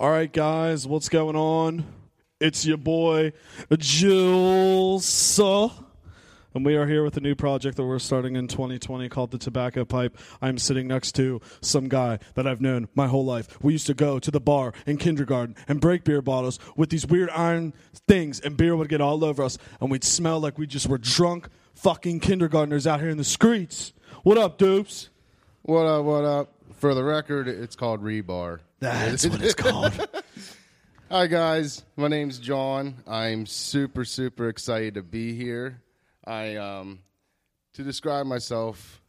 All right, guys, what's going on? It's your boy Jules, and we are here with a new project that we're starting in 2020 called the Tobacco Pipe. I'm sitting next to some guy that I've known my whole life. We used to go to the bar in kindergarten and break beer bottles with these weird iron things, and beer would get all over us, and we'd smell like we just were drunk fucking kindergartners out here in the streets. What up, dupes? What up? What up? For the record, it's called rebar. That's what it's called. Hi guys, my name's John. I'm super super excited to be here. I um to describe myself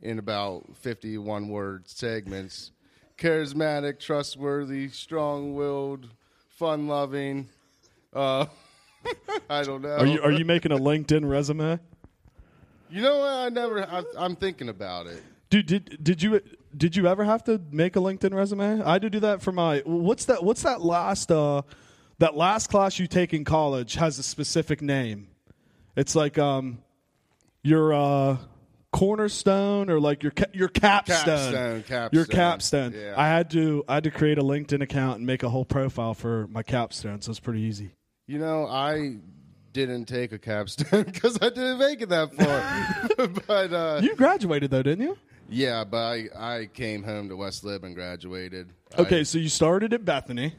in about 51 word segments. Charismatic, trustworthy, strong-willed, fun-loving. Uh I don't know. Are you are you making a LinkedIn resume? You know what? I never I, I'm thinking about it. Dude, did did you did you ever have to make a LinkedIn resume? I had to do that for my what's that what's that last uh that last class you take in college has a specific name. It's like um your uh cornerstone or like your ca- your capstone. Capstone, capstone. Your capstone. Yeah. I had to I had to create a LinkedIn account and make a whole profile for my capstone, so it's pretty easy. You know, I didn't take a capstone because I didn't make it that far. but uh, You graduated though, didn't you? Yeah, but I, I came home to West Lib and graduated. Okay, I, so you started at Bethany.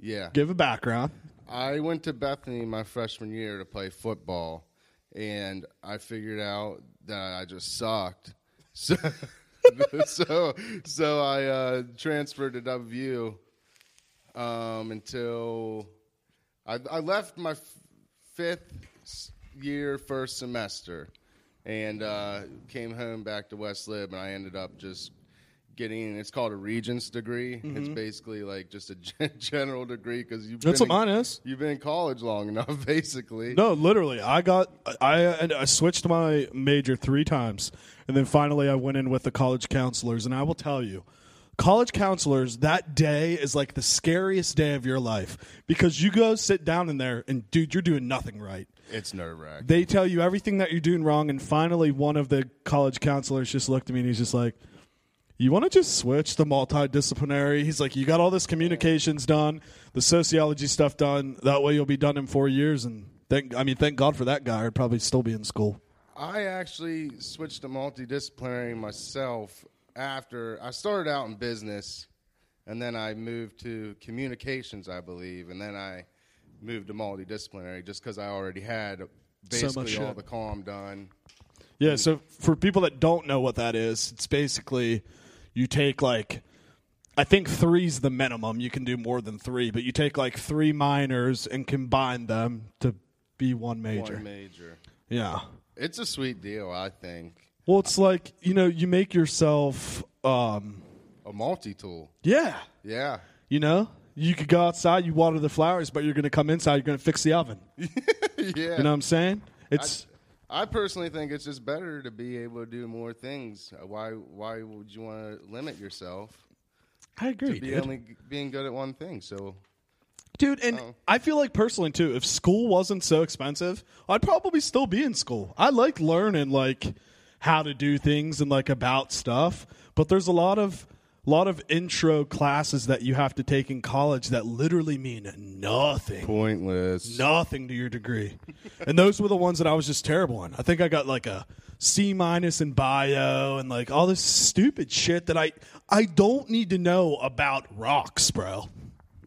yeah. Give a background. I went to Bethany my freshman year to play football, and I figured out that I just sucked. So, so, so I uh, transferred to WVU um, until I, I left my f- fifth year, first semester, and uh, came home back to West Lib, and I ended up just getting it's called a regents degree. It's basically like just a gen- general degree because you've That's been what in- mine is. You've been in college long enough, basically. No, literally, I got I and I switched my major three times, and then finally I went in with the college counselors. And I will tell you, college counselors that day is like the scariest day of your life because you go sit down in there and dude, you're doing nothing right. It's nerve wracking. They tell you everything that you're doing wrong, and finally one of the college counselors just looked at me and he's just like. You want to just switch the multidisciplinary? He's like, you got all this communications done, the sociology stuff done. That way, you'll be done in four years. And thank, I mean, thank God for that guy. I'd probably still be in school. I actually switched to multidisciplinary myself after I started out in business, and then I moved to communications, I believe, and then I moved to multidisciplinary just because I already had So basically all the calm done. Yeah. So for people that don't know what that is, it's basically you take like, I think three's the minimum. You can do more than three, but you take like three minors and combine them to be one major. One major. yeah. It's a sweet deal, I think. Well, it's like you know, you make yourself. um A multi tool. Yeah. Yeah. You know, you could go outside, you water the flowers, but you're going to come inside, you're going to fix the oven. yeah. You know what I'm saying? It's I personally think it's just better to be able to do more things. Uh, Why? Why would you want to limit yourself I agree, to be dude. only g- being good at one thing? So dude, and Oh. I feel like personally too, if school wasn't so expensive, I'd probably still be in school. I like learning like how to do things and like about stuff, but there's a lot of lot of intro classes that you have to take in college that literally mean nothing. pointless. nothing to your degree. and those were the ones that I was just terrible in. I think I got like a C minus in bio and like all this stupid shit that I I don't need to know about rocks, bro.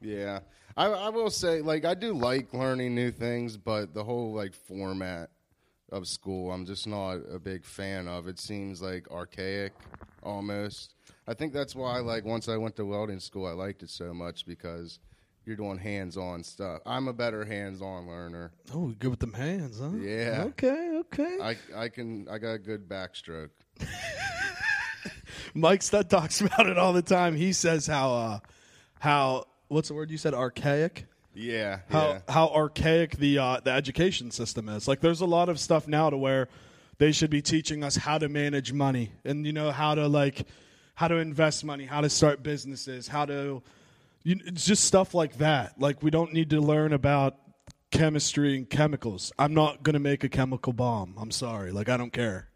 Yeah, I, I will say, like, I do like learning new things, but the whole like format of school, I'm just not a big fan of. It seems like archaic, almost. I think that's why, like, once I went to welding school, I liked it so much because you're doing hands-on stuff. I'm a better hands-on learner. Oh, good with them hands, huh? Yeah. Okay, okay. I I can I got a good backstroke. Mike Stud talks about it all the time. He says how uh how what's the word you said archaic? Yeah, how yeah. how archaic the uh, the education system is. Like, there's a lot of stuff now to where they should be teaching us how to manage money and you know how to like how to invest money, how to start businesses, how to you, it's just stuff like that. Like, we don't need to learn about chemistry and chemicals. I'm not gonna make a chemical bomb. I'm sorry. Like, I don't care.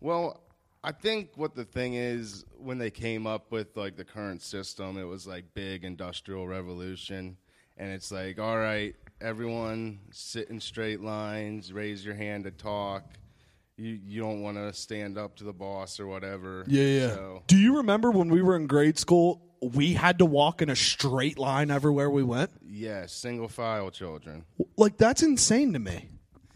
Well, I think what the thing is when they came up with like the current system, it was like big industrial revolution, and it's like, all right, everyone sit in straight lines, raise your hand to talk. You you don't want to stand up to the boss or whatever. Yeah, yeah. So, Do you remember when we were in grade school? We had to walk in a straight line everywhere we went. yeah, single file children. Like that's insane to me.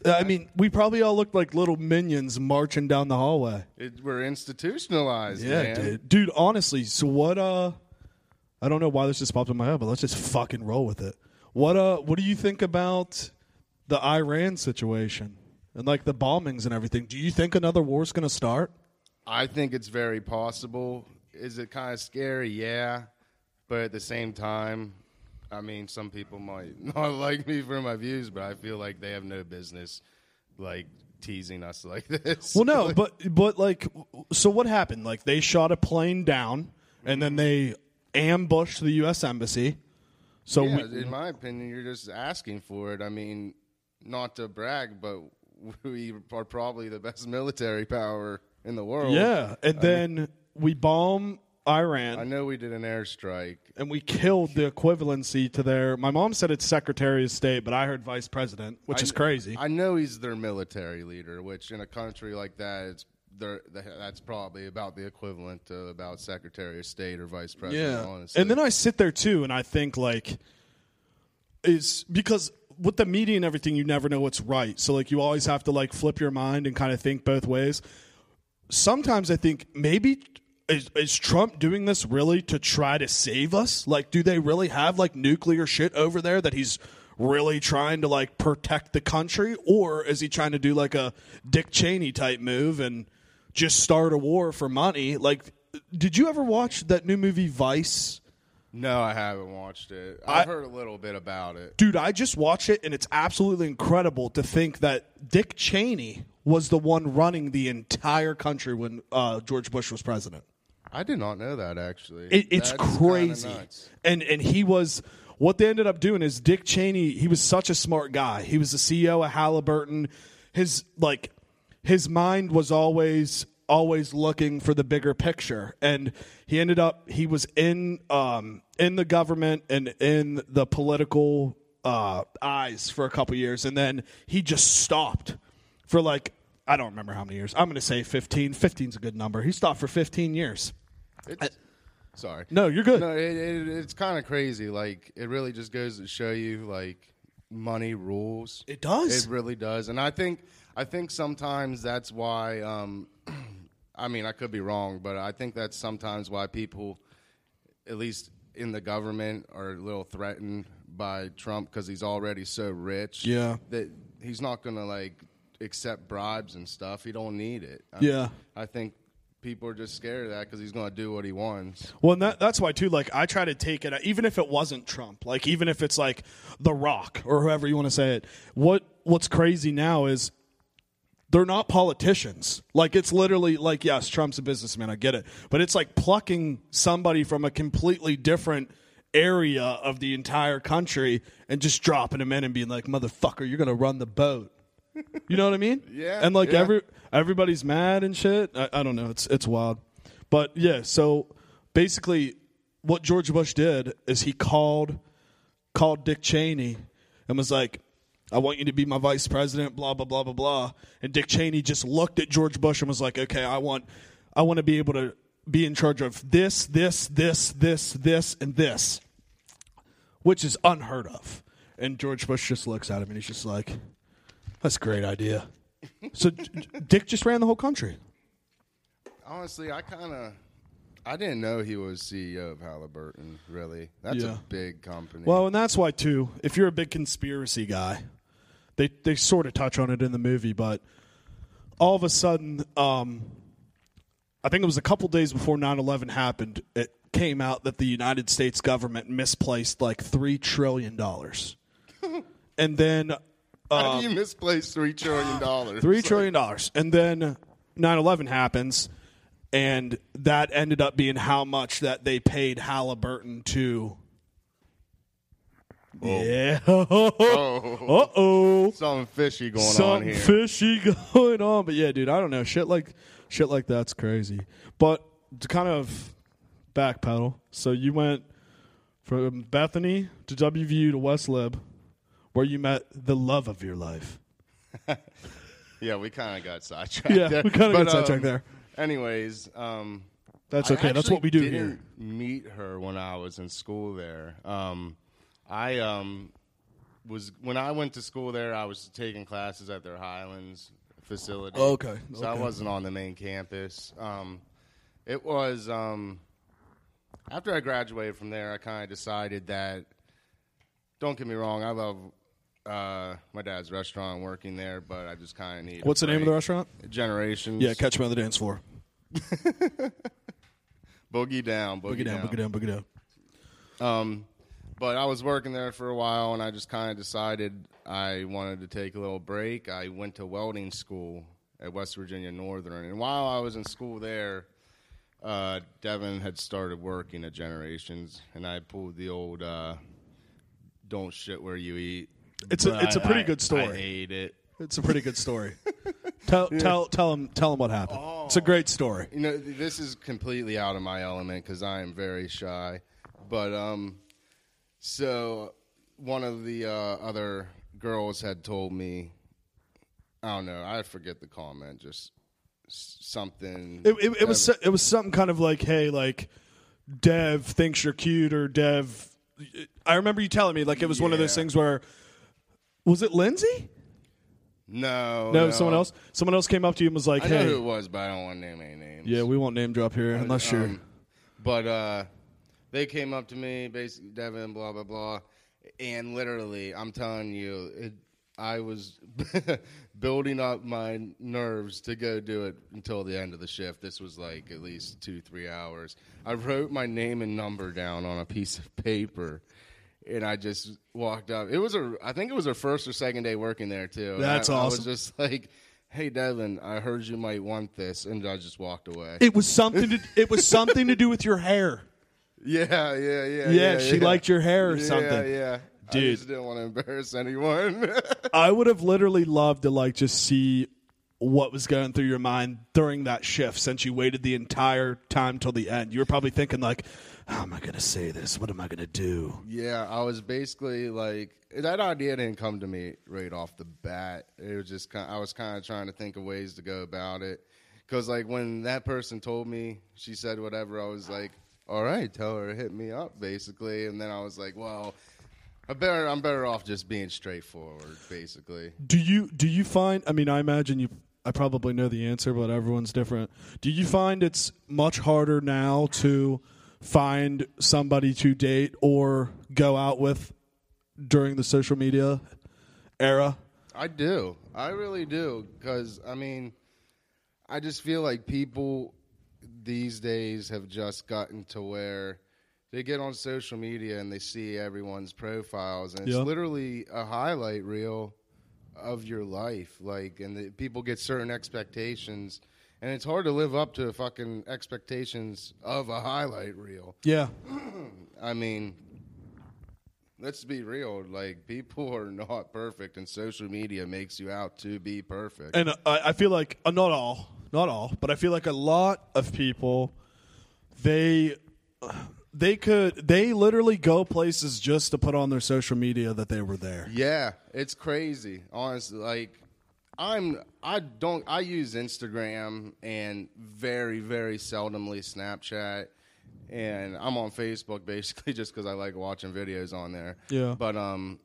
I mean, we probably all looked like little minions marching down the hallway. It, we're institutionalized. Yeah, man. dude. Dude, honestly, so what uh I don't know why this just popped in my head, but let's just fucking roll with it. What uh what do you think about the Iran situation and like the bombings and everything? Do you think another war's going to start? I think it's very possible. Is it kind of scary? Yeah. But at the same time, I mean, some people might not like me for my views, but I feel like they have no business like teasing us like this. Well, no, but but like so what happened? Like they shot a plane down and then they ambushed the US embassy. So yeah, we, in my opinion, you're just asking for it. I mean, not to brag, but we are probably the best military power in the world. yeah, and then we bomb Iran. I know we did an airstrike. and we killed the equivalency to their. My mom said it's Secretary of State, but I heard Vice President, which I is kn- crazy. I know he's their military leader, which in a country like that, it's they're- that's probably about the equivalent to about Secretary of State or Vice President. yeah, honestly. and then I sit there too, and I think like, is because with the media and everything, you never know what's right. So like, you always have to like flip your mind and kind of think both ways. Sometimes I think maybe. Is, is Trump doing this really to try to save us? Like, do they really have like nuclear shit over there that he's really trying to like protect the country, or is he trying to do like a Dick Cheney type move and just start a war for money? Like, did you ever watch that new movie Vice? No, I haven't watched it. I- I've heard a little bit about it. Dude, I just watched it and it's absolutely incredible to think that Dick Cheney was the one running the entire country when uh, George Bush was president. I did not know that actually. It, it's That's crazy. And and he was what they ended up doing is Dick Cheney. He was such a smart guy. He was the CEO of Halliburton. His like his mind was always always looking for the bigger picture, and he ended up he was in um in the government and in the political uh, eyes for a couple years, and then he just stopped for like. I don't remember how many years. I'm going to say 15. 15's a good number. He stopped for 15 years. It's, sorry. No, you're good. No, it, it, it's kind of crazy. Like it really just goes to show you like money rules. It does. It really does, and I think I think sometimes that's why. Um, I mean, I could be wrong, but I think that's sometimes why people, at least in the government, are a little threatened by Trump because he's already so rich. Yeah. that he's not gonna like accept bribes and stuff. He don't need it. I Yeah. I think people are just scared of that because he's gonna do what he wants. Well, and that, that's why too. Like, I try to take it, even if it wasn't Trump. Like, even if it's like The Rock or whoever you want to say it. What What's crazy now is they're not politicians. Like, it's literally like, yes, Trump's a businessman. I get it, but it's like plucking somebody from a completely different area of the entire country and just dropping him in and being like, "Motherfucker, you're gonna run the boat." You know what I mean? Yeah, And like yeah. every everybody's mad and shit. I, I don't know. It's it's wild. But yeah, so basically, what George Bush did is he called called Dick Cheney and was like, "I want you to be my vice president." Blah blah blah blah blah. And Dick Cheney just looked at George Bush and was like, "Okay, I want I want to be able to be in charge of this, this, this, this, this, and this," which is unheard of. And George Bush just looks at him and he's just like, "That's a great idea." So Dick just ran the whole country. Honestly, I kind of. I didn't know he was CEO of Halliburton. Really, that's Yeah. a big company. Well, and that's why too. If you're a big conspiracy guy, they they sort of touch on it in the movie, but all of a sudden, um, I think it was a couple days before 9/11 happened. It came out that the United States government misplaced like three trillion dollars, and then how do you misplace three trillion dollars? three trillion dollars, and then 9/11 happens, and that ended up being how much that they paid Halliburton to. Yeah. uh Oh, oh. something fishy going on Something here. fishy going on. But yeah, dude, I don't know. Shit like shit like that's crazy. But to kind of backpedal. So you went from Bethany to WVU to West Lib, where you met the love of your life. Yeah, we kind of got sidetracked. Yeah, there. we kinda got But, sidetracked um, there. Anyways, um, That's I okay. That's what we do didn't here. Meet her when I was in school there. Um, I um, was when I went to school there. I was taking classes at their Highlands facility. Okay, so I wasn't on the main campus. Um, it was um, after I graduated from there. I kind of decided that. Don't get me wrong. I love uh, my dad's restaurant, working there, but I just kind of need. What's the name of the restaurant? Generations. Yeah, catch me on the dance floor. Boogie down, boogie, Boogie down, boogie down, boogie down. Um, but I was working there for a while, and I just kind of decided I wanted to take a little break. I went to welding school at West Virginia Northern, and while I was in school there, uh, Devin had started working at Generations, and I pulled the old uh, "Don't shit where you eat." It's a- it's a pretty I- good story. I ate it. It's a pretty good story. tell tell tell him tell him what happened. It's a great story. You know, this is completely out of my element because I am very shy. But um, so one of the uh, other girls had told me, I don't know, I forget the comment, just something. It, it, it was it was something kind of like, hey, like Dev thinks you're cute, or Dev. I remember you telling me like it was one of those things where was it Lindsay? no, No, someone else. Someone else came up to you and was like, I know hey, who it was, but I don't want to name any names. yeah, we won't name drop here unless you're. Um, but uh, they came up to me, basically, Devin, blah blah blah, and literally, I'm telling you, it, I was building up my nerves to go do it until the end of the shift. This was like at least two, three hours. I wrote my name and number down on a piece of paper. And I just walked up. It was a, I think it was her first or second day working there too. That's I, I was awesome. just like, "Hey, Devin, I heard you might want this," and I just walked away. It was something. To, it was something to do with your hair. Yeah, yeah, yeah. Yeah, she liked your hair or something. Yeah, I Dude. just didn't want to embarrass anyone. I would have literally loved to like just see what was going through your mind during that shift since you waited the entire time till the end. You were probably thinking like, how am I going to say this? What am I going to do? yeah, I was basically like that idea didn't come to me right off the bat. It was just kind. I was kind of trying to think of ways to go about it. Because like when that person told me, she said whatever. I was like, all right, tell her to hit me up, basically. And then I was like, well, I better. I'm better off just being straightforward, basically. Do you do you find I mean I imagine you I probably know the answer but everyone's different. Do you find it's much harder now to find somebody to date or go out with during the social media era? I do. I really do. Because, I mean, I just feel like people these days have just gotten to where they get on social media and they see everyone's profiles, and it's literally a highlight reel of your life. Like, and the, people get certain expectations. And it's hard to live up to fucking expectations of a highlight reel. Yeah. I mean, let's be real. Like, people are not perfect, and social media makes you out to be perfect. And I, I feel like uh, not all, not all, but I feel like a lot of people, they, they could, they literally go places just to put on their social media that they were there. yeah, it's crazy. Honestly, like, I'm, I don't, I use Instagram and very, very seldomly Snapchat. And I'm on Facebook basically just because I like watching videos on there. Yeah. But um,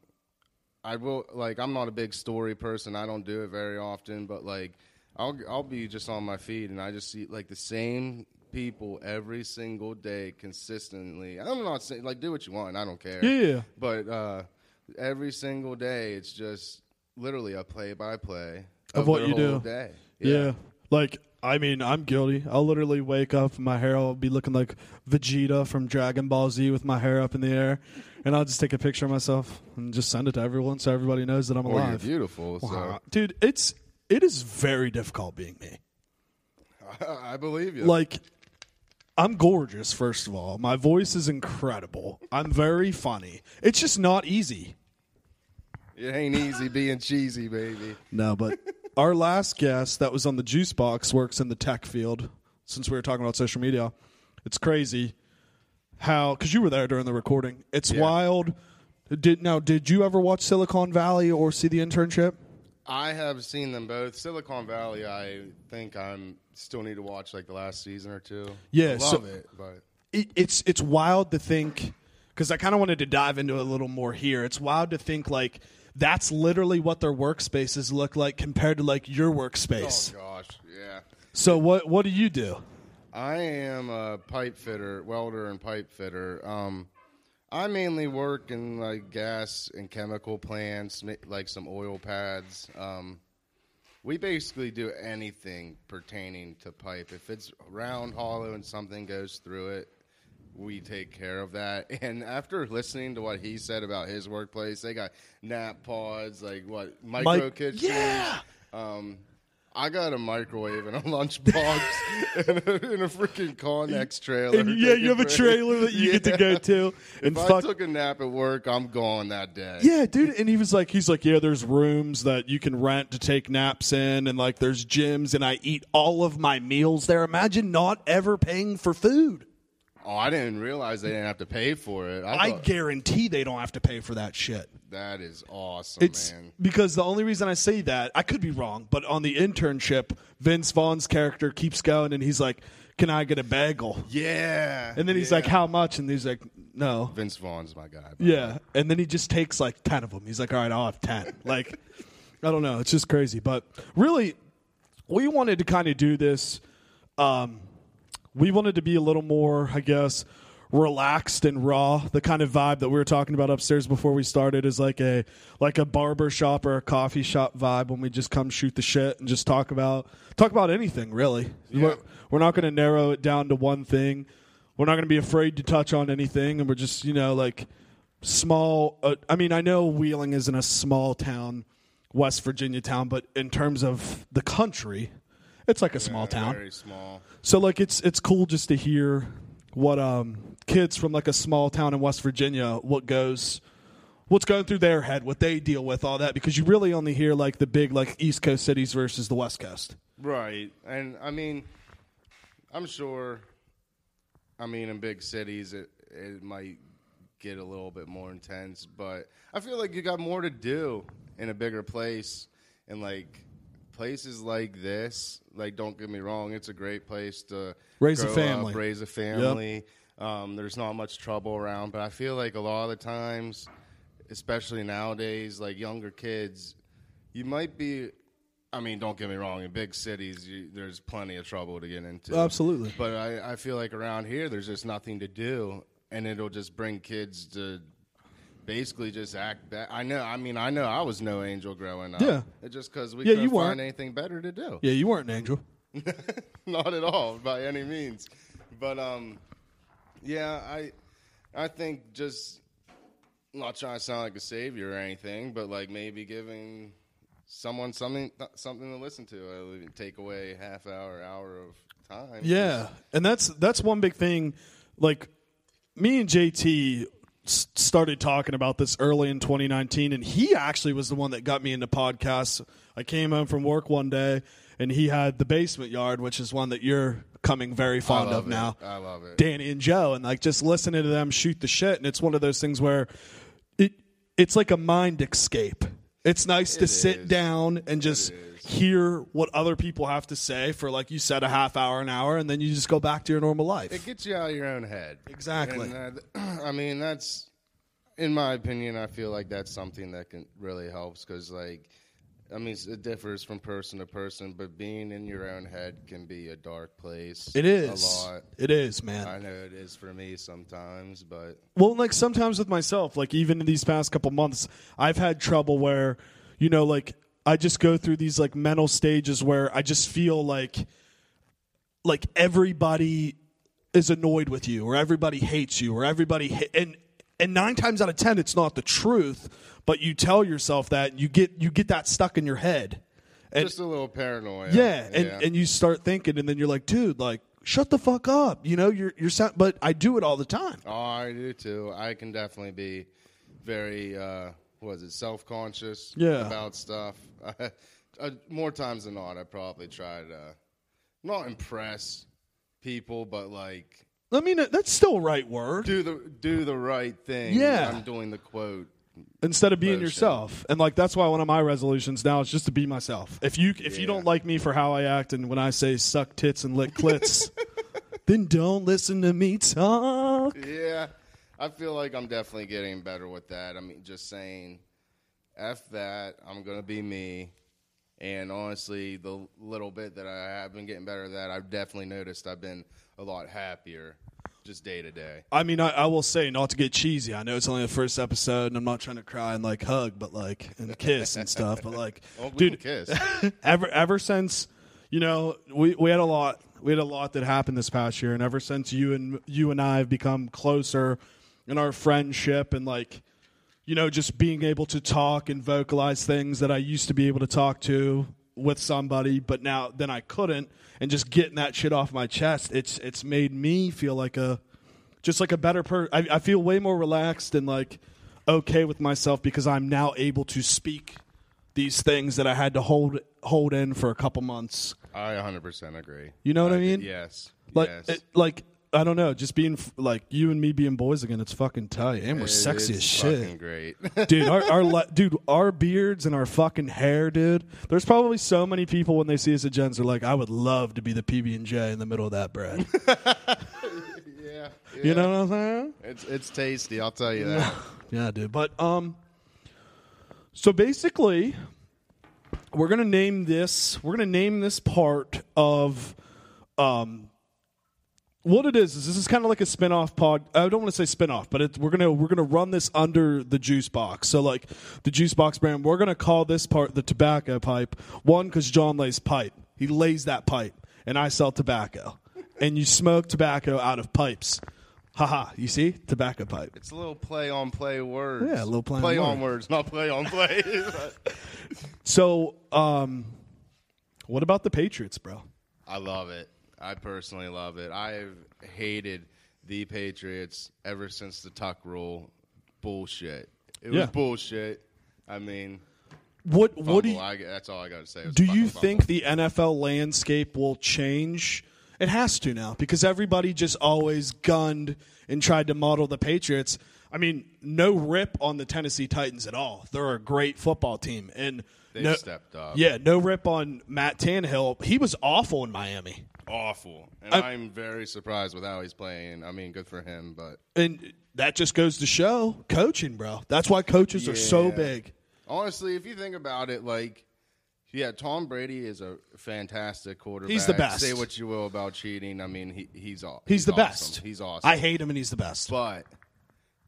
I will like I'm not a big story person. I don't do it very often, but like I'll I'll be just on my feed and I just see like the same people every single day consistently. I'm not saying like do what you want. I don't care. Yeah. But uh, every single day it's just literally a play by play Of what you do. Day. Yeah. Like, I mean, I'm guilty. I'll literally wake up and my hair will be looking like Vegeta from Dragon Ball Z with my hair up in the air. And I'll just take a picture of myself and just send it to everyone so everybody knows that I'm you're alive. beautiful. So Wow. Dude, it's it is very difficult being me. I believe you. Like I'm gorgeous, first of all. My voice is incredible. I'm very funny. It's just not easy. it ain't easy being cheesy, baby. No, but our last guest that was on the juice box works in the tech field. since we were talking about social media, it's crazy how because you were there during the recording. It's Yeah. wild. Did now? Did you ever watch Silicon Valley or see the internship? I have seen them both. Silicon Valley, I think I'm still need to watch like the last season or two. Yeah, I so- love it, but it, it's it's wild to think because I kind of wanted to dive into it a little more here. It's wild to think like that's literally what their workspaces look like compared to like your workspace. oh gosh, yeah. So what what do you do? I am a pipe fitter, welder, and pipe fitter. Um, I mainly work in like gas and chemical plants, like some oil pads. Um, we basically do anything pertaining to pipe. If it's round, hollow, and something goes through it, we take care of that. And after listening to what he said about his workplace, they got nap pods, like what micro Mike- kitchens. yeah. Um, I got a microwave and a lunchbox and, a, and a freaking Connex trailer. And yeah, you have a trailer that you get to go to and If I took a nap at work, I'm gone that day. yeah, dude, and he was like, he's like, yeah, there's rooms that you can rent to take naps in, and like there's gyms, and I eat all of my meals there. Imagine not ever paying for food. Oh, I didn't realize they didn't have to pay for it. I, I thought, guarantee they don't have to pay for that shit. that is awesome, It's man. because the only reason I say that, I could be wrong, but on the internship, Vince Vaughn's character keeps going and he's like, Can I get a bagel? Yeah. And then he's yeah. like, How much? And he's like, No. Vince Vaughn's my guy. Yeah. And then he just takes like 10 of them. He's like, All right, I'll have 10. like, I don't know. It's just crazy. But really, we wanted to kind of do this. Um, we wanted to be a little more, I guess, relaxed and raw. The kind of vibe that we were talking about upstairs before we started is like a like a barber shop or a coffee shop vibe when we just come shoot the shit and just talk about talk about anything really. We're, we're not going to narrow it down to one thing. We're not going to be afraid to touch on anything, and we're just you know like small. Uh, I mean, I know Wheeling isn't a small town, West Virginia town, but in terms of the country, it's like a small town. Very small. So like it's it's cool just to hear what um kids from like a small town in West Virginia what goes what's going through their head, what they deal with, all that because you really only hear like the big like East Coast cities versus the West Coast. Right. And I mean, I'm sure, I mean, in big cities, it, it might get a little bit more intense, but I feel like you got more to do in a bigger place. And like places like this, like, don't get me wrong, it's a great place to Raise a family. up, raise a family. Um, there's not much trouble around, but I feel like a lot of the times, especially nowadays, like younger kids, you might be. I mean, don't get me wrong. In big cities, you, there's plenty of trouble to get into. Absolutely. But I, I feel like around here, there's just nothing to do, and it'll just bring kids to basically just act. That I know. I mean, I know I was no angel growing up. Yeah. It's just because we Yeah, couldn't you weren't. find anything better to do. Yeah, you weren't an angel. Not at all, by any means. But um, yeah, I I think just not trying to sound like a savior or anything, but like maybe giving someone something something to listen to. Uh, take away half hour, hour of time. Yeah, and that's that's one big thing. Like me and JT started talking about this early in 2019, and he actually was the one that got me into podcasts. I came home from work one day, and he had the Basement Yard, which is one that you're coming very fond of it. now. I love it. Danny and Joe, and like just listening to them shoot the shit, and it's one of those things where it it's like a mind escape. It's nice to It sit down and just is. Hear what other people have to say for like you said a half hour an hour and then you just go back to your normal life. It gets you out of your own head. Exactly. And, uh, I mean, that's, in my opinion, I feel like that's something that can really helps because, like, I mean, it differs from person to person, but being in your own head can be a dark place. It is. a lot. It is, man. I know it is for me sometimes, but Well, like sometimes with myself, like even in these past couple months, I've had trouble where, you know, like I just go through these like mental stages where I just feel like, like everybody is annoyed with you, or everybody hates you, or everybody ha- and and nine times out of ten, it's not the truth, but you tell yourself that and you get you get that stuck in your head, and just a little paranoia. yeah, and and you start thinking, and then you're like, dude, like shut the fuck up, you know, you're you're sound, but I do it all the time. oh, I do too. I can definitely be very, uh, what is it, self conscious Yeah. about stuff. uh, more times than not, I probably try to not impress people, but like I mean, that's still a right word. do the do the right thing. Yeah. I'm doing the quote. instead of being Motion. yourself. And like that's why one of my resolutions now is just to be myself. If you if you don't like me for how I act and when I say suck tits and lick clits, then don't listen to me talk. Yeah, I feel like I'm definitely getting better with that. I mean, just saying, "f that." I'm gonna be me. And honestly, the little bit that I have been getting better at that, I've definitely noticed I've been a lot happier, just day to day. I mean, I, I will say not to get cheesy. I know it's only the first episode, and I'm not trying to cry and like hug, but like and kiss and stuff. But like, Oh, we dude, kiss. ever ever since you know we we had a lot we had a lot that happened this past year, and ever since you and you and I have become closer in our friendship and like you know just being able to talk and vocalize things that I used to be able to talk to with somebody, but now then I couldn't, and just getting that shit off my chest. It's it's made me feel like a just like a better person. I, I feel way more relaxed and like okay with myself because I'm now able to speak these things that I had to hold hold in for a couple months. I 100% agree. You know what I mean? Yes. Like, yes. it, like I don't know, just being like you and me being boys again. It's fucking tight, and we're It- sexy as shit, fucking great. dude. Our, our le- dude, our beards and our fucking hair, dude. There's probably so many people when they see us at Jens are like, I would love to be the PB and J in the middle of that bread. yeah, You know what I'm saying? It's it's tasty. I'll tell you that. Yeah, dude. But um, so basically, we're gonna name this. We're gonna name this part of um. What it is is this is kind of like a spin-off pod. I don't want to say spin-off, but it, we're gonna we're gonna run this under the juice box. So like the juice box brand, we're gonna call this part the tobacco pipe. One because John lays pipe. He lays that pipe, and I sell tobacco. and you smoke tobacco out of pipes. Haha, you see? Tobacco pipe. It's a little play on play words. Yeah, a little play on play word. on words, not play on play. So, um, what about the Patriots, bro? I love it. I personally love it. I've hated the Patriots ever since the Tuck rule. Bullshit. It was bullshit. I mean, What fumble, what do you, I, that's all I got to say. Do you fumble. think the NFL landscape will change? It has to now because everybody just always gunned and tried to model the Patriots. I mean, no rip on the Tennessee Titans at all. They're a great football team, and They've no, stepped up. Yeah, no rip on Matt Tannehill. He was awful in Miami, awful? And I- I'm very surprised with how he's playing. I mean, good for him, but and that just goes to show coaching, bro. That's why coaches are so big. honestly, if you think about it, like, yeah, Tom Brady is a fantastic quarterback. He's the best. Say what you will about cheating. I mean, he, he's all He's, the awesome. best. He's awesome. I hate him, and he's the best. But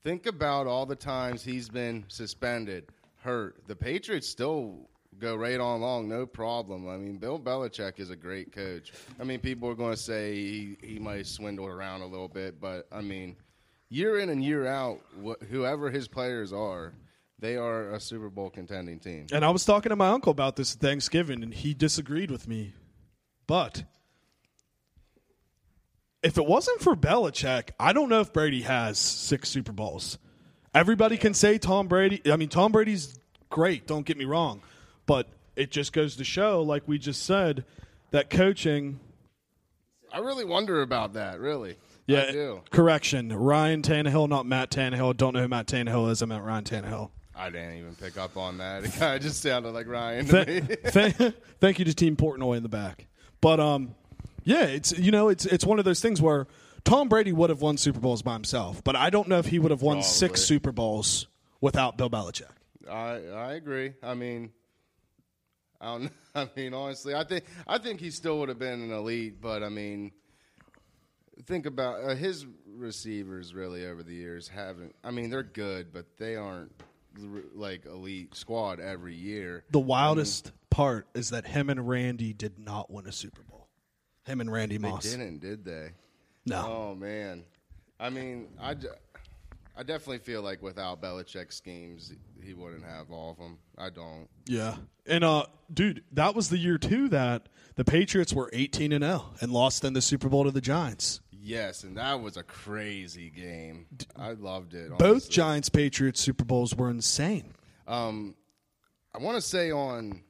think about all the times he's been suspended, hurt. The Patriots still go right on along, no problem. I mean, Bill Belichick is a great coach. I mean, people are going to say he, he might swindle around a little bit, but I mean, year in and year out, wh- whoever his players are, they are a Super Bowl contending team. And I was talking to my uncle about this Thanksgiving, and he disagreed with me. But if it wasn't for Belichick, I don't know if Brady has six Super Bowls. Everybody can say Tom Brady. I mean, Tom Brady's great, don't get me wrong. But it just goes to show, like we just said, that coaching. I really wonder about that, really. Yeah, I do. correction. Ryan Tannehill, not Matt Tannehill. Don't know who Matt Tannehill is. I meant Ryan Tannehill. I didn't even pick up on that. It kind of just sounded like Ryan Th- th- thank you to Team Portnoy in the back. But um, yeah, it's you know it's it's one of those things where Tom Brady would have won Super Bowls by himself, but I don't know if he would have won six Super Bowls without Bill Belichick. I I agree. I mean, I don't. I mean, honestly, I think I think he still would have been an elite, but I mean, think about uh, his receivers. Really, over the years, haven't. I mean, they're good, but they aren't like elite squad every year. The wildest part is that him and Randy did not win a Super Bowl. Him and Randy They didn't, did they? No. Oh man, I mean, I. I definitely feel like without Belichick's schemes, he wouldn't have all of them. I don't. Yeah. And uh dude, that was the year too that the Patriots were 18 and 0 and lost in the Super Bowl to the Giants. Yes, and that was a crazy game. I loved it. Both. Giants Patriots Super Bowls were insane. Um, I want to say on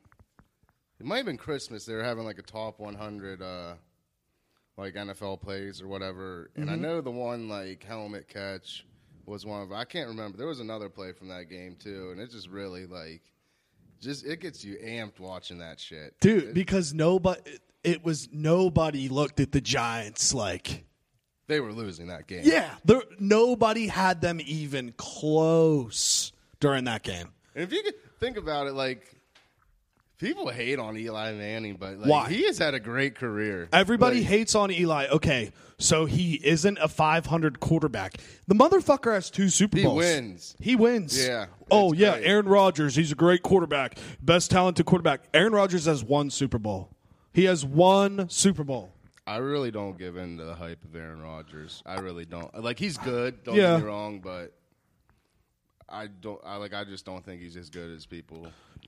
it might have been Christmas. They were having like a top 100 uh, like NFL plays or whatever. And Mm-hmm. I know the one like helmet catch was one of I can't remember. There was another play from that game too, and it just really like just it gets you amped watching that shit. dude. Because nobody, it was nobody looked at the Giants like, They were losing that game. yeah, there, nobody had them even close during that game. And if you could think about it, like people hate on Eli Manning, but like, Why? he has had a great career. Everybody Like, hates on Eli. Okay, so he isn't a 500 quarterback. The motherfucker has two Super Bowls. He wins. He wins. Yeah, Oh yeah, great. Aaron Rodgers. He's a great quarterback, best talented quarterback. Aaron Rodgers has one Super Bowl. He has one Super Bowl. I really don't give in to the hype of Aaron Rodgers. I really don't. Like he's good. Don't Yeah. get me wrong, but I don't. I like. I just don't think he's as good as people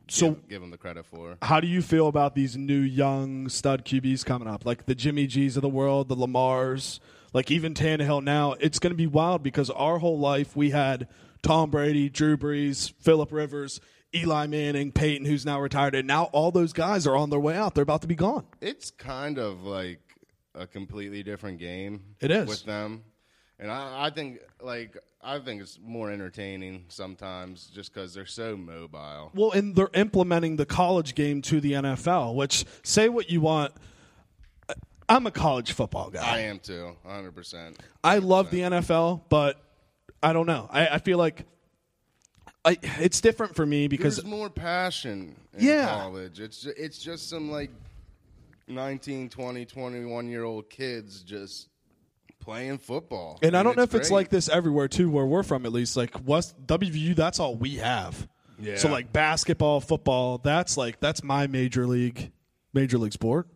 So- give, give him the credit for. How do you feel about these new young stud QBs coming up, like the Jimmy G's of the world, the Lamars, like even Tannehill? Now it's going to be wild because our whole life we had Tom Brady, Drew Brees, Philip Rivers, Eli Manning, Peyton, who's now retired, and now all those guys are on their way out. They're about to be gone. It's kind of like a completely different game. It is. with them, and I, I think like I think it's more entertaining sometimes just because they're so mobile. Well, and they're implementing the college game to the NFL, which say what you want. I'm a college football guy. I am too, hundred percent. I love the NFL, but I don't know. I, I feel like I, it's different for me because There's more passion in Yeah. college. It's ju- it's just some like 19, 20, 21 year old kids just playing football. and I don't know if it's like this everywhere too, where we're from at least. Like West WVU, that's all we have. Yeah. So like basketball, football, that's like that's my major league, major league sport.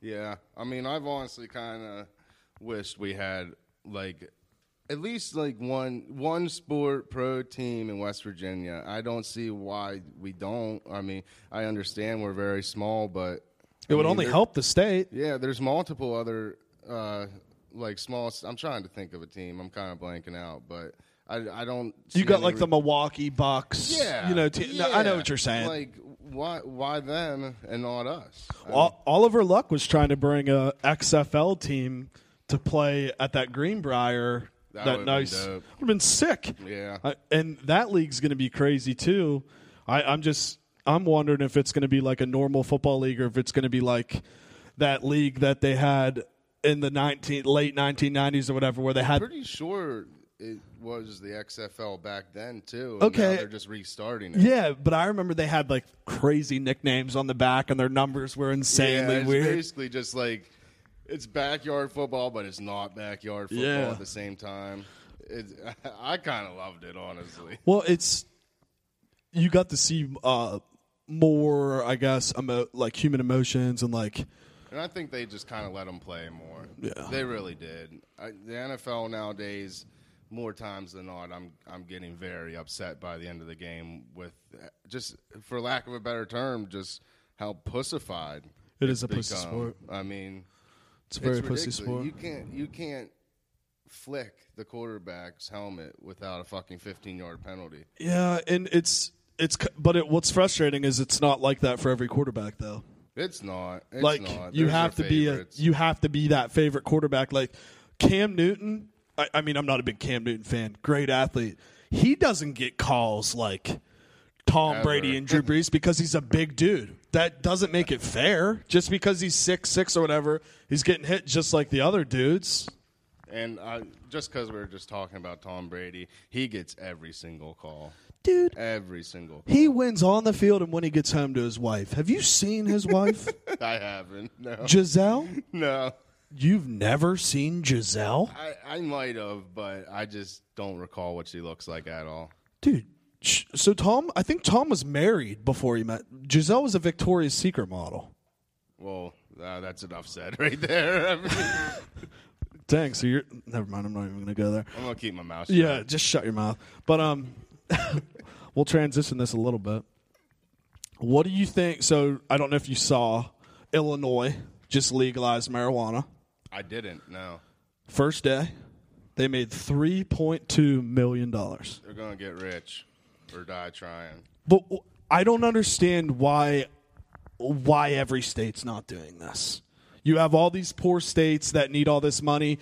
Yeah, I mean, I've honestly kind of wished we had like at least like one one sport pro team in West Virginia. I don't see why we don't. I mean, I understand we're very small, but It I would mean, only help the state. Yeah, there's multiple other uh, like small. I'm trying to think of a team. I'm kind of blanking out, but I I don't. You got like re- the Milwaukee Bucks. yeah, You know, te- no, I know what you're saying. Like why why them and not us? Ol- Oliver Luck was trying to bring a XFL team to play at that Greenbrier. That That, nice would have been sick. Yeah. I, and that league's going to be crazy too. I, I'm just I'm wondering if it's going to be like a normal football league or if it's going to be like that league that they had in the 19 late 1990s or whatever, where they had pretty sure it was the XFL back then too. and Okay. now they're just restarting it. yeah, but I remember they had like crazy nicknames on the back and their numbers were Yeah, insanely it's weird. basically just like it's backyard football, but it's not backyard football Yeah. at the same time. It, I kind of loved it, honestly. Well, it's you got to see uh, more, I guess, emo- like human emotions and like And I think they just kind of let them play more. Yeah. they really did. I, the NFL nowadays, more times than not, I'm I'm getting very upset by the end of the game with just, for lack of a better term, just how pussified it's is a pussy sport. I mean, it's a very pussy sport. You can't you can't flick the quarterback's helmet without a fucking 15 yard penalty. Yeah, and it's it's but it, what's frustrating is it's not like that for every quarterback though. It's not. It's like not. you There's have to their be a you have to be that favorite quarterback. Like Cam Newton. I, I mean, I'm not a big Cam Newton fan. Great athlete. He doesn't get calls like Tom Ever. Brady and Drew Brees because he's a big dude. That doesn't make it fair. Just because he's six six or whatever, he's getting hit just like the other dudes. And I, just because we were just talking about Tom Brady, he gets every single call. Dude, Every single he wins on the field and when he gets home to his wife. Have you seen his wife, I haven't. No. Gisele? no. You've never seen Gisele? I, I might have, but I just don't recall what she looks like at all. Dude, sh- so Tom, I think Tom was married before he met. Gisele was a Victoria's Secret model. Well, uh, that's enough said right there. I mean, Dang, so you're never mind, I'm not even gonna go there. I'm going to keep my mouth shut. Yeah, just shut your mouth. But um we'll transition this a little bit. What do you think so I don't know if you saw Illinois just legalized marijuana. I didn't, no. First day, they made three point two million dollars. They're going to get rich or die trying. But I don't understand why why every state's not doing this. You have all these poor states that need all this money.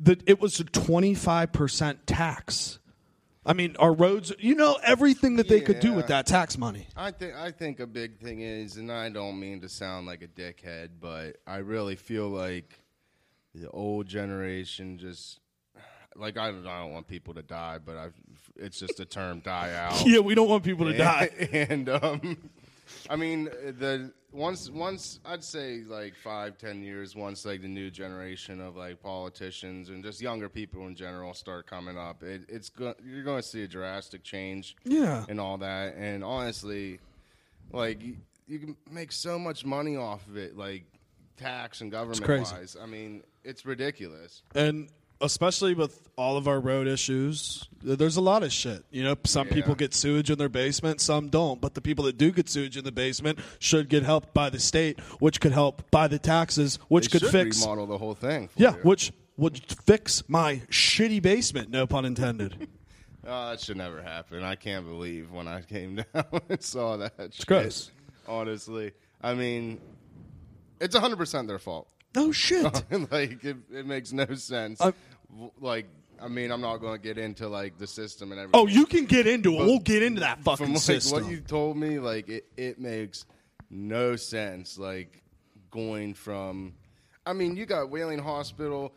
That it was a 25% tax. I mean, our roads, you know, everything that they could do with Yeah. that tax money. I think I think a big thing is, and I don't mean to sound like a dickhead, but I really feel like the old generation just like I don't, I don't want people to die, but I it's just a term die out. Yeah, we don't want people to die. and um, I mean the once once I'd say like five ten years once like the new generation of like politicians and just younger people in general start coming up, it, it's go- you're going to see a drastic change Yeah. and all that. And honestly, like you, you can make so much money off of it, like tax and government wise. I mean, it's ridiculous. And especially with all of our road issues, there's a lot of shit. You know, some Yeah. people get sewage in their basement, some don't. But the people that do get sewage in the basement should get helped by the state, which could help by the taxes, which They could fix. remodel the whole thing. Yeah, you. which would fix my shitty basement. No pun intended. Uh, that should never happen. I can't believe when I came down and saw that. It's gross. Honestly, I mean, it's 100 percent their fault. No shit. like it, it makes no sense. W- like, I mean, I'm not going to get into like the system and everything. Oh, you can get into it. But we'll get into that fucking from like system. what you told me, like it, it makes no sense. Like going from, I mean, you got Wheeling Hospital,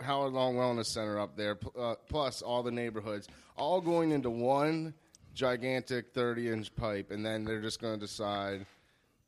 Howard Long Wellness Center up there, uh, plus all the neighborhoods, all going into one gigantic 30 inch pipe, and then they're just going to decide,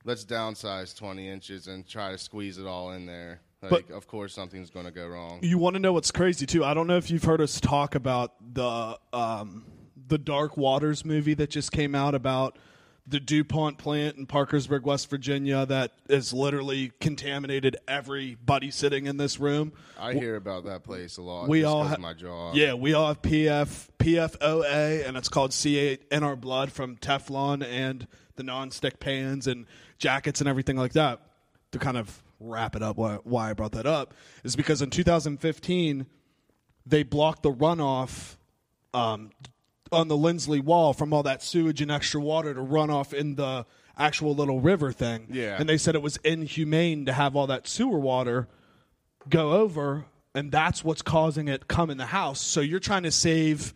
let's downsize 20 inches and try to squeeze it all in there. Like, of course, something's going to go wrong. You want to know what's crazy too? I don't know if you've heard us talk about the um, the Dark Waters movie that just came out about the DuPont plant in Parkersburg, West Virginia, that has literally contaminated everybody sitting in this room. I hear about that place a lot. We all 'cause ha- my job. Yeah, we all have PF PFOA, and it's called C8 in our blood from Teflon and the non-stick pans and jackets and everything like that. To kind of wrap it up, why, why I brought that up is because in 2015 they blocked the runoff um, on the Lindsley Wall from all that sewage and extra water to run off in the actual little river thing. Yeah. and they said it was inhumane to have all that sewer water go over, and that's what's causing it come in the house. So you're trying to save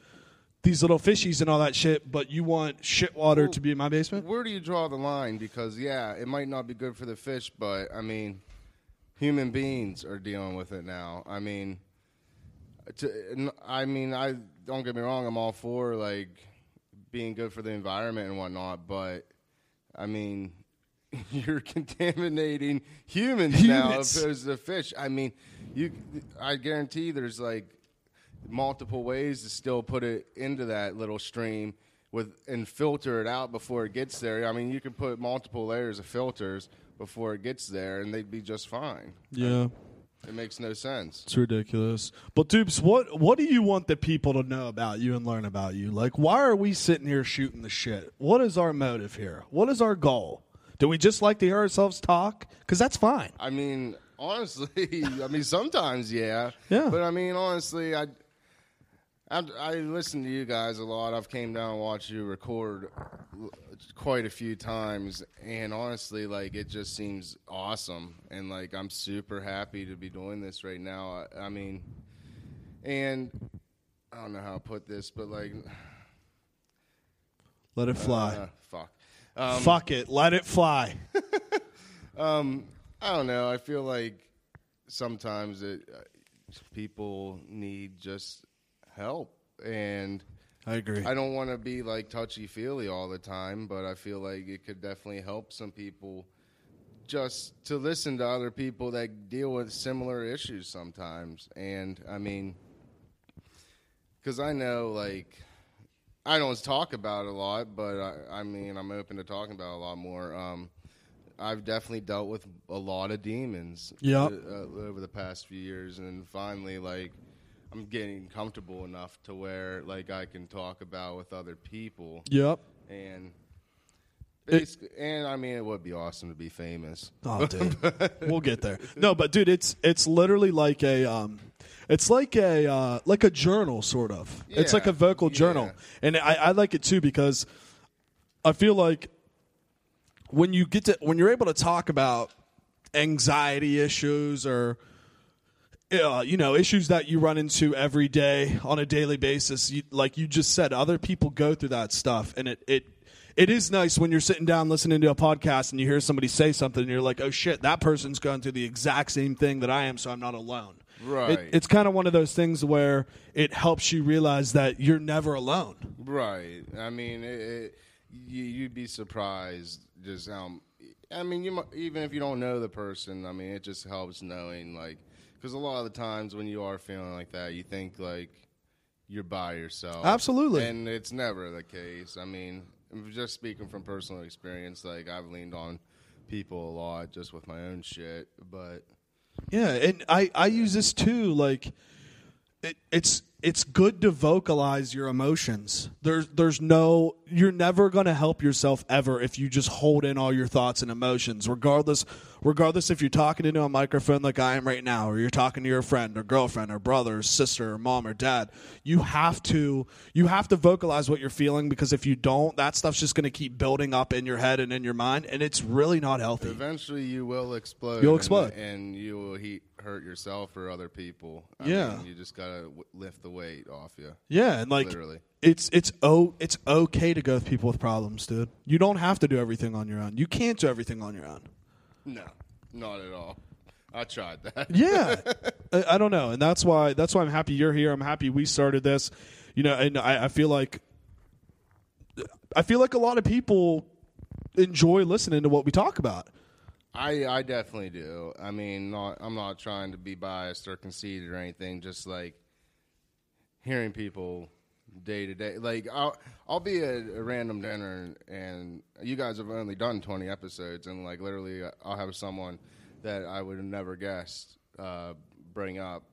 these little fishies and all that shit, but you want shit water to be in my basement? Where do you draw the line? Because yeah, it might not be good for the fish, but I mean, human beings are dealing with it now. I mean, to, I mean, I don't get me wrong. I'm all for like being good for the environment and whatnot, but I mean, you're contaminating humans, now Humans. opposed to fish. I mean, you. I guarantee there's like multiple ways to still put it into that little stream with and filter it out before it gets there. I mean, you can put multiple layers of filters before it gets there, and they'd be just fine. Yeah. It makes no sense. It's ridiculous. But Dupes, what what do you want the people to know about you and learn about you? Like why are we sitting here shooting the shit? What is our motive here? What is our goal? Do we just like to hear ourselves talk? Cuz that's fine. I mean, honestly, I mean sometimes yeah, Yeah. But I mean, honestly, I. I, I listen to you guys a lot. I've came down and watched you record quite a few times, and honestly, like it just seems awesome, and like I'm super happy to be doing this right now. I, I mean, and I don't know how to put this, but like, Let it fly. uh, fuck. Um, Fuck it. Let it fly. Um, I don't know. I feel like sometimes it, uh, people need just help, and I agree. I don't want to be like touchy feely all the time, but I feel like it could definitely help some people just to listen to other people that deal with similar issues sometimes. And I mean, because I know like I don't talk about it a lot, but I, I mean I'm open to talking about a lot more. Um, I've definitely dealt with a lot of demons Yep. uh, over the past few years, and finally, like I'm getting comfortable enough to where like I can talk about with other people, yep. and basically, and I mean it would be awesome to be famous. Oh, dude, we'll get there. No, but dude, it's it's literally like a um, it's like a uh, like a journal sort of. it's like a vocal journal, yeah. and I, I like it too because I feel like when you get to when you're able to talk about anxiety issues or uh, you know issues that you run into every day on a daily basis you, like you just said other people go through that stuff and it it it is nice when you're sitting down listening to a podcast and you hear somebody say something and you're like oh shit that person's going through the exact same thing that I am so I'm not alone Right. It, it's kind of one of those things where it helps you realize that you're never alone Right. I mean, it, it, you, you'd be surprised just how. I mean, you even if you don't know the person, I mean, it just helps knowing, like, because a lot of the times when you are feeling like that, you think like you're by yourself. Absolutely. and it's never the case. I mean, just speaking from personal experience, like I've leaned on people a lot just with my own shit, but Yeah, and I I use this too. Like, it, it's it's good to vocalize your emotions. There's there's no you're never gonna help yourself ever if you just hold in all your thoughts and emotions, regardless regardless if you're talking into a microphone like I am right now, or you're talking to your friend or girlfriend or brother or sister or mom or dad. You have to you have to vocalize what you're feeling because if you don't, that stuff's just gonna keep building up in your head and in your mind, and it's really not healthy. eventually you will explode. You'll explode. and, you will he- hurt yourself or other people. I Yeah. mean, you just gotta w- lift the weight off you. Yeah, and like Literally. it's it's oh it's okay to go with people with problems, dude. You don't have to do everything on your own. You can't do everything on your own. No, not at all. I tried that. Yeah, I, I don't know, and that's why that's why I'm happy you're here. I'm happy we started this. You know, and I, I feel like I feel like a lot of people enjoy listening to what we talk about. I I definitely do. I mean, not I'm not trying to be biased or conceited or anything. Just like hearing people day to day. Like I'll I'll be at a random dinner and you guys have only done 20 episodes and like literally I'll have someone that I would have never guessed uh, bring up.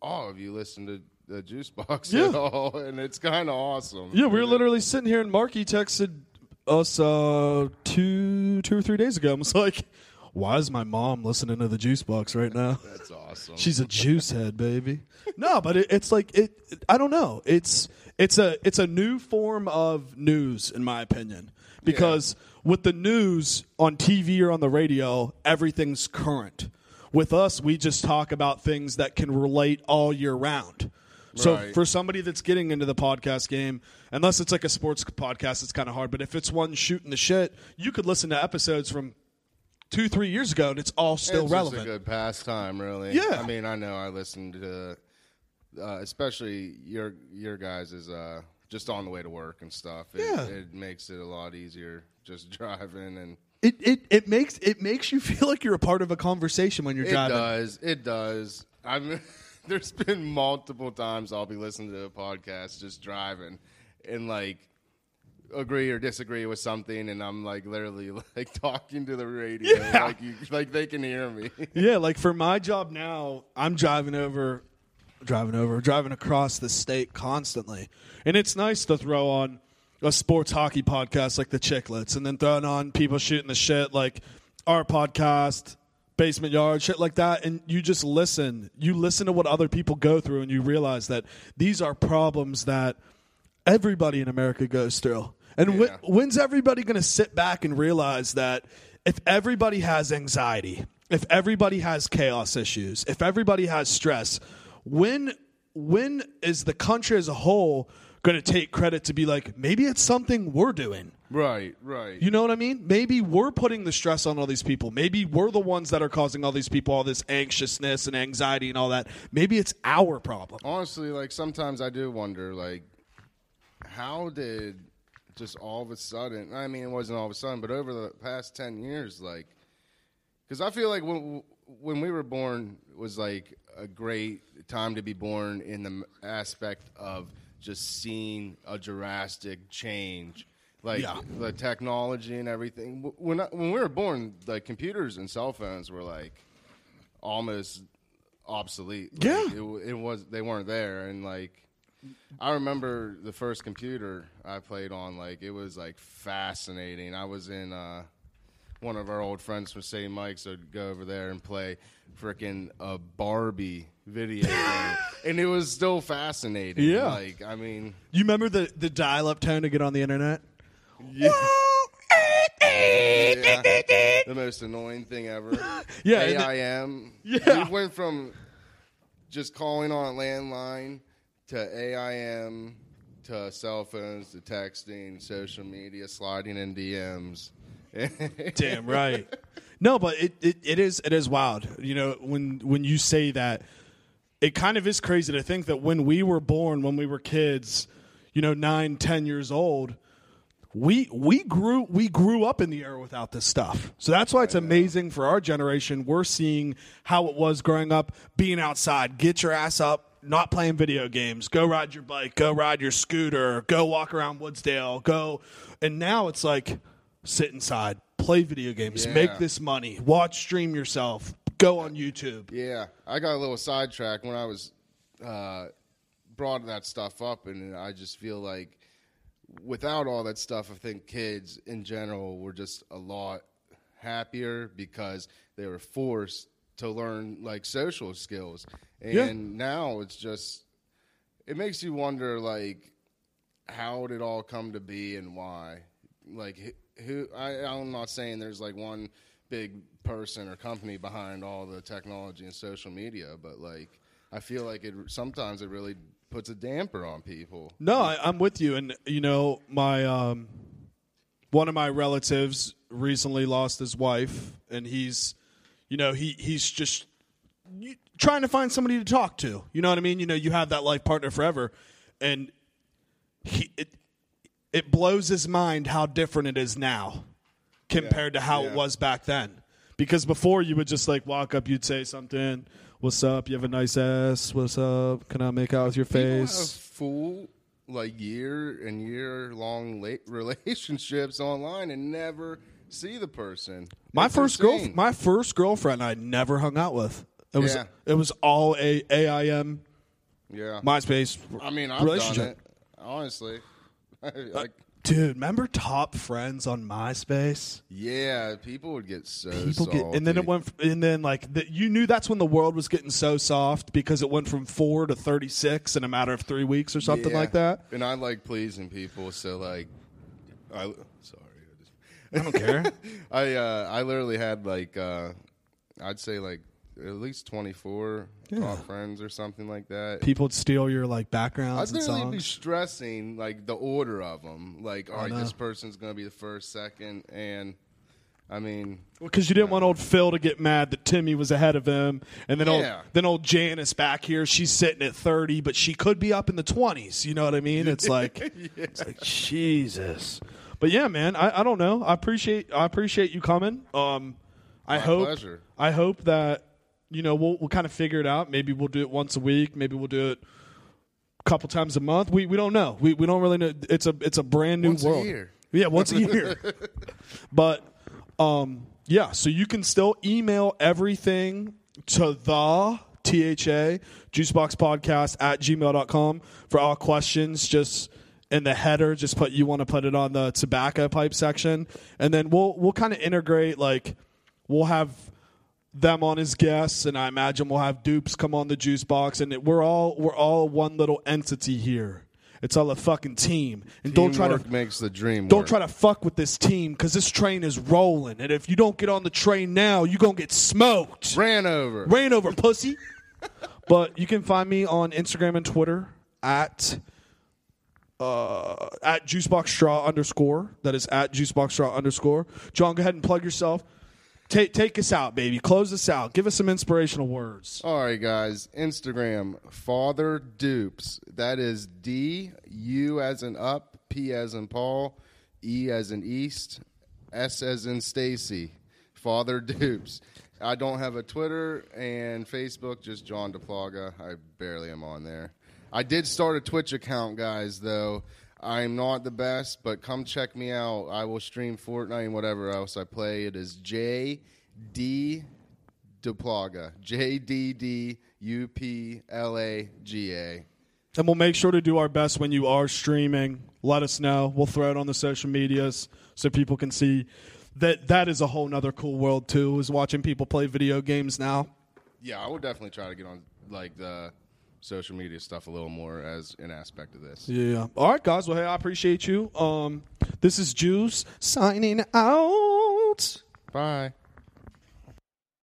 All of you listen to the Juice Box at Yeah. all, and it's kind of awesome. Yeah, we were literally sitting here, and Marky texted us uh, two two or three days ago. and was like, "Why is my mom listening to the Juice Box right now?" That's awesome. She's a juice head, baby. No, but it, it's like it. I don't know. It's it's a it's a new form of news, in my opinion, because with the news on TV or on the radio, everything's current. With us, we just talk about things that can relate all year round. So Right. for somebody that's getting into the podcast game, unless it's like a sports podcast, it's kind of hard. But if it's one shooting the shit, you could listen to episodes from two, three years ago, and it's all still it's relevant. Just a good pastime, really. Yeah. I mean, I know I listened to, uh, especially your your guys is uh, just on the way to work and stuff. It, Yeah. it makes it a lot easier just driving and. It, it it makes it makes you feel like you're a part of a conversation when you're It driving. does. It does. I'm. There's been multiple times I'll be listening to a podcast just driving, and like agree or disagree with something, and I'm like literally like talking to the radio, Yeah. like you, like they can hear me. Yeah, like for my job now, I'm driving over, driving over, driving across the state constantly, and it's nice to throw on a sports hockey podcast like the Chiclets, and then throwing on people shooting the shit like our podcast. Basement yard, shit like that, and you just listen. You listen to what other people go through, and you realize that these are problems that everybody in America goes through. And Yeah. when's everybody going to sit back and realize that if everybody has anxiety, if everybody has chaos issues, if everybody has stress, when when is the country as a whole going to take credit to be like maybe it's something we're doing? right, right. You know what I mean? Maybe we're putting the stress on all these people. Maybe we're the ones that are causing all these people all this anxiousness and anxiety and all that. Maybe it's our problem. honestly, like sometimes I do wonder, like, how did just all of a sudden? I mean, it wasn't all of a sudden, but over the past ten years, like, because I feel like when when we were born was like a great time to be born in the aspect of just seeing a drastic change. Like Yeah. the technology and everything. When I, when we were born, like computers and cell phones were like almost obsolete. Like, Yeah. it, it was they weren't there, and like I remember the first computer I played on. Like it was like fascinating. I was in uh, one of our old friends from St. Mike's would go over there and play freaking a Barbie video game, and it was still fascinating. Yeah. like I mean, You remember the the dial up tone to get on the internet? yeah. Eh, eh, eh, yeah. the most annoying thing ever. Yeah, AIM. Yeah. We went from just calling on a landline to AIM to cell phones to texting, social media, sliding in DMs. Damn right. No, but it, it, it is it is wild. You know, when when you say that, it kind of is crazy to think that when we were born, when we were kids, you know, nine, ten years old, we we grew we grew up in the era without this stuff. So that's why it's amazing for our generation. We're seeing how it was growing up, being outside, get your ass up, not playing video games, go ride your bike, go ride your scooter, go walk around Woodsdale, go and now it's like sit inside, play video games, Yeah. make this money, watch stream yourself, go on YouTube. Yeah, I got a little sidetracked when I was uh, brought that stuff up, and I just feel like without all that stuff, I think kids in general were just a lot happier because they were forced to learn like social skills, and Yeah. now it's just it makes you wonder like how did it all come to be and why like who- I, i'm not saying there's like one big person or company behind all the technology and social media but like i feel like it sometimes it really puts a damper on people No, I, I'm with you. And you know, my um, one of my relatives recently lost his wife, and he's, you know, he he's just trying to find somebody to talk to. You know what I mean? You know, you have that life partner forever, and he it it blows his mind how different it is now compared to how it was back then. Because before you would just like walk up, you'd say something. What's up? You have a nice ass. What's up? Can I make out with your face? full like year and year long late relationships online and never see the person My It's first girl, my first girlfriend, I never hung out with. It was Yeah. it was all a AIM, yeah MySpace. i mean i've relationship. done it honestly like Dude, remember top friends on MySpace? Yeah, people would get so People get, and then salty. it went, f- and then like the, you knew that's when the world was getting so soft because it went from four to thirty six in a matter of three weeks or something Yeah. like that. And I like pleasing people, so like, I sorry, I don't care. I uh, I literally had like uh, I'd say like at least twenty four top friends or something like that. People would steal your like I'd backgrounds and literally be stressing like the order of them. Like, all right, this person's gonna be the first, second, and I mean, Well Because you didn't want old Phil to get mad that Timmy was ahead of him, and then Yeah. old then old Janice back here, she's sitting at thirty, but she could be up in the twenties. You know what I mean? It's like, it's like Jesus. But yeah, man, I, I don't know. I appreciate I appreciate you coming. Um, I My hope pleasure. I hope that you know we'll we'll kind of figure it out. Maybe we'll do it once a week. Maybe we'll do it a couple times a month. We we don't know. We we don't really know. It's a it's a brand new Once a world. year. Yeah, once a year. But um, yeah, so you can still email everything to the THA juicebox podcast at gmail.com for all questions. Just in the header, just put you want to put it on the tobacco pipe section. And then we'll we'll kind of integrate like we'll have them on as guests, and I imagine we'll have dupes come on the juice box, and it, we're all we're all one little entity here. It's all a fucking team, and don't try to teamwork makes the dream. don't work. try to fuck with this team because this train is rolling. And if you don't get on the train now, you're to get smoked. ran over. Rain over, pussy. but you can find me on Instagram and Twitter at uh, at juiceboxstraw underscore. That is at juiceboxstraw underscore. John, go ahead and plug yourself. Take take us out, baby. Close us out. Give us some inspirational words. All right, guys. Instagram, Father Dupes. That is D U as in up, P as in Paul, E as in East, S as in Stacy. Father Dupes. I don't have a Twitter and Facebook, just John Duplaga. I barely am on there. I did start a Twitch account, guys, though. I'm not the best, but come check me out. I will stream Fortnite and whatever else I play. It is J D Duplaga. J D D U P L A G A. And we'll make sure to do our best when you are streaming. Let us know. We'll throw it on the social medias so people can see that that is a whole nother cool world too, is watching people play video games now. Yeah, I would definitely try to get on like the social media stuff a little more as an aspect of this. Yeah. All right, guys. Well, hey, I appreciate you. Um, this is Juice signing out. out. Bye.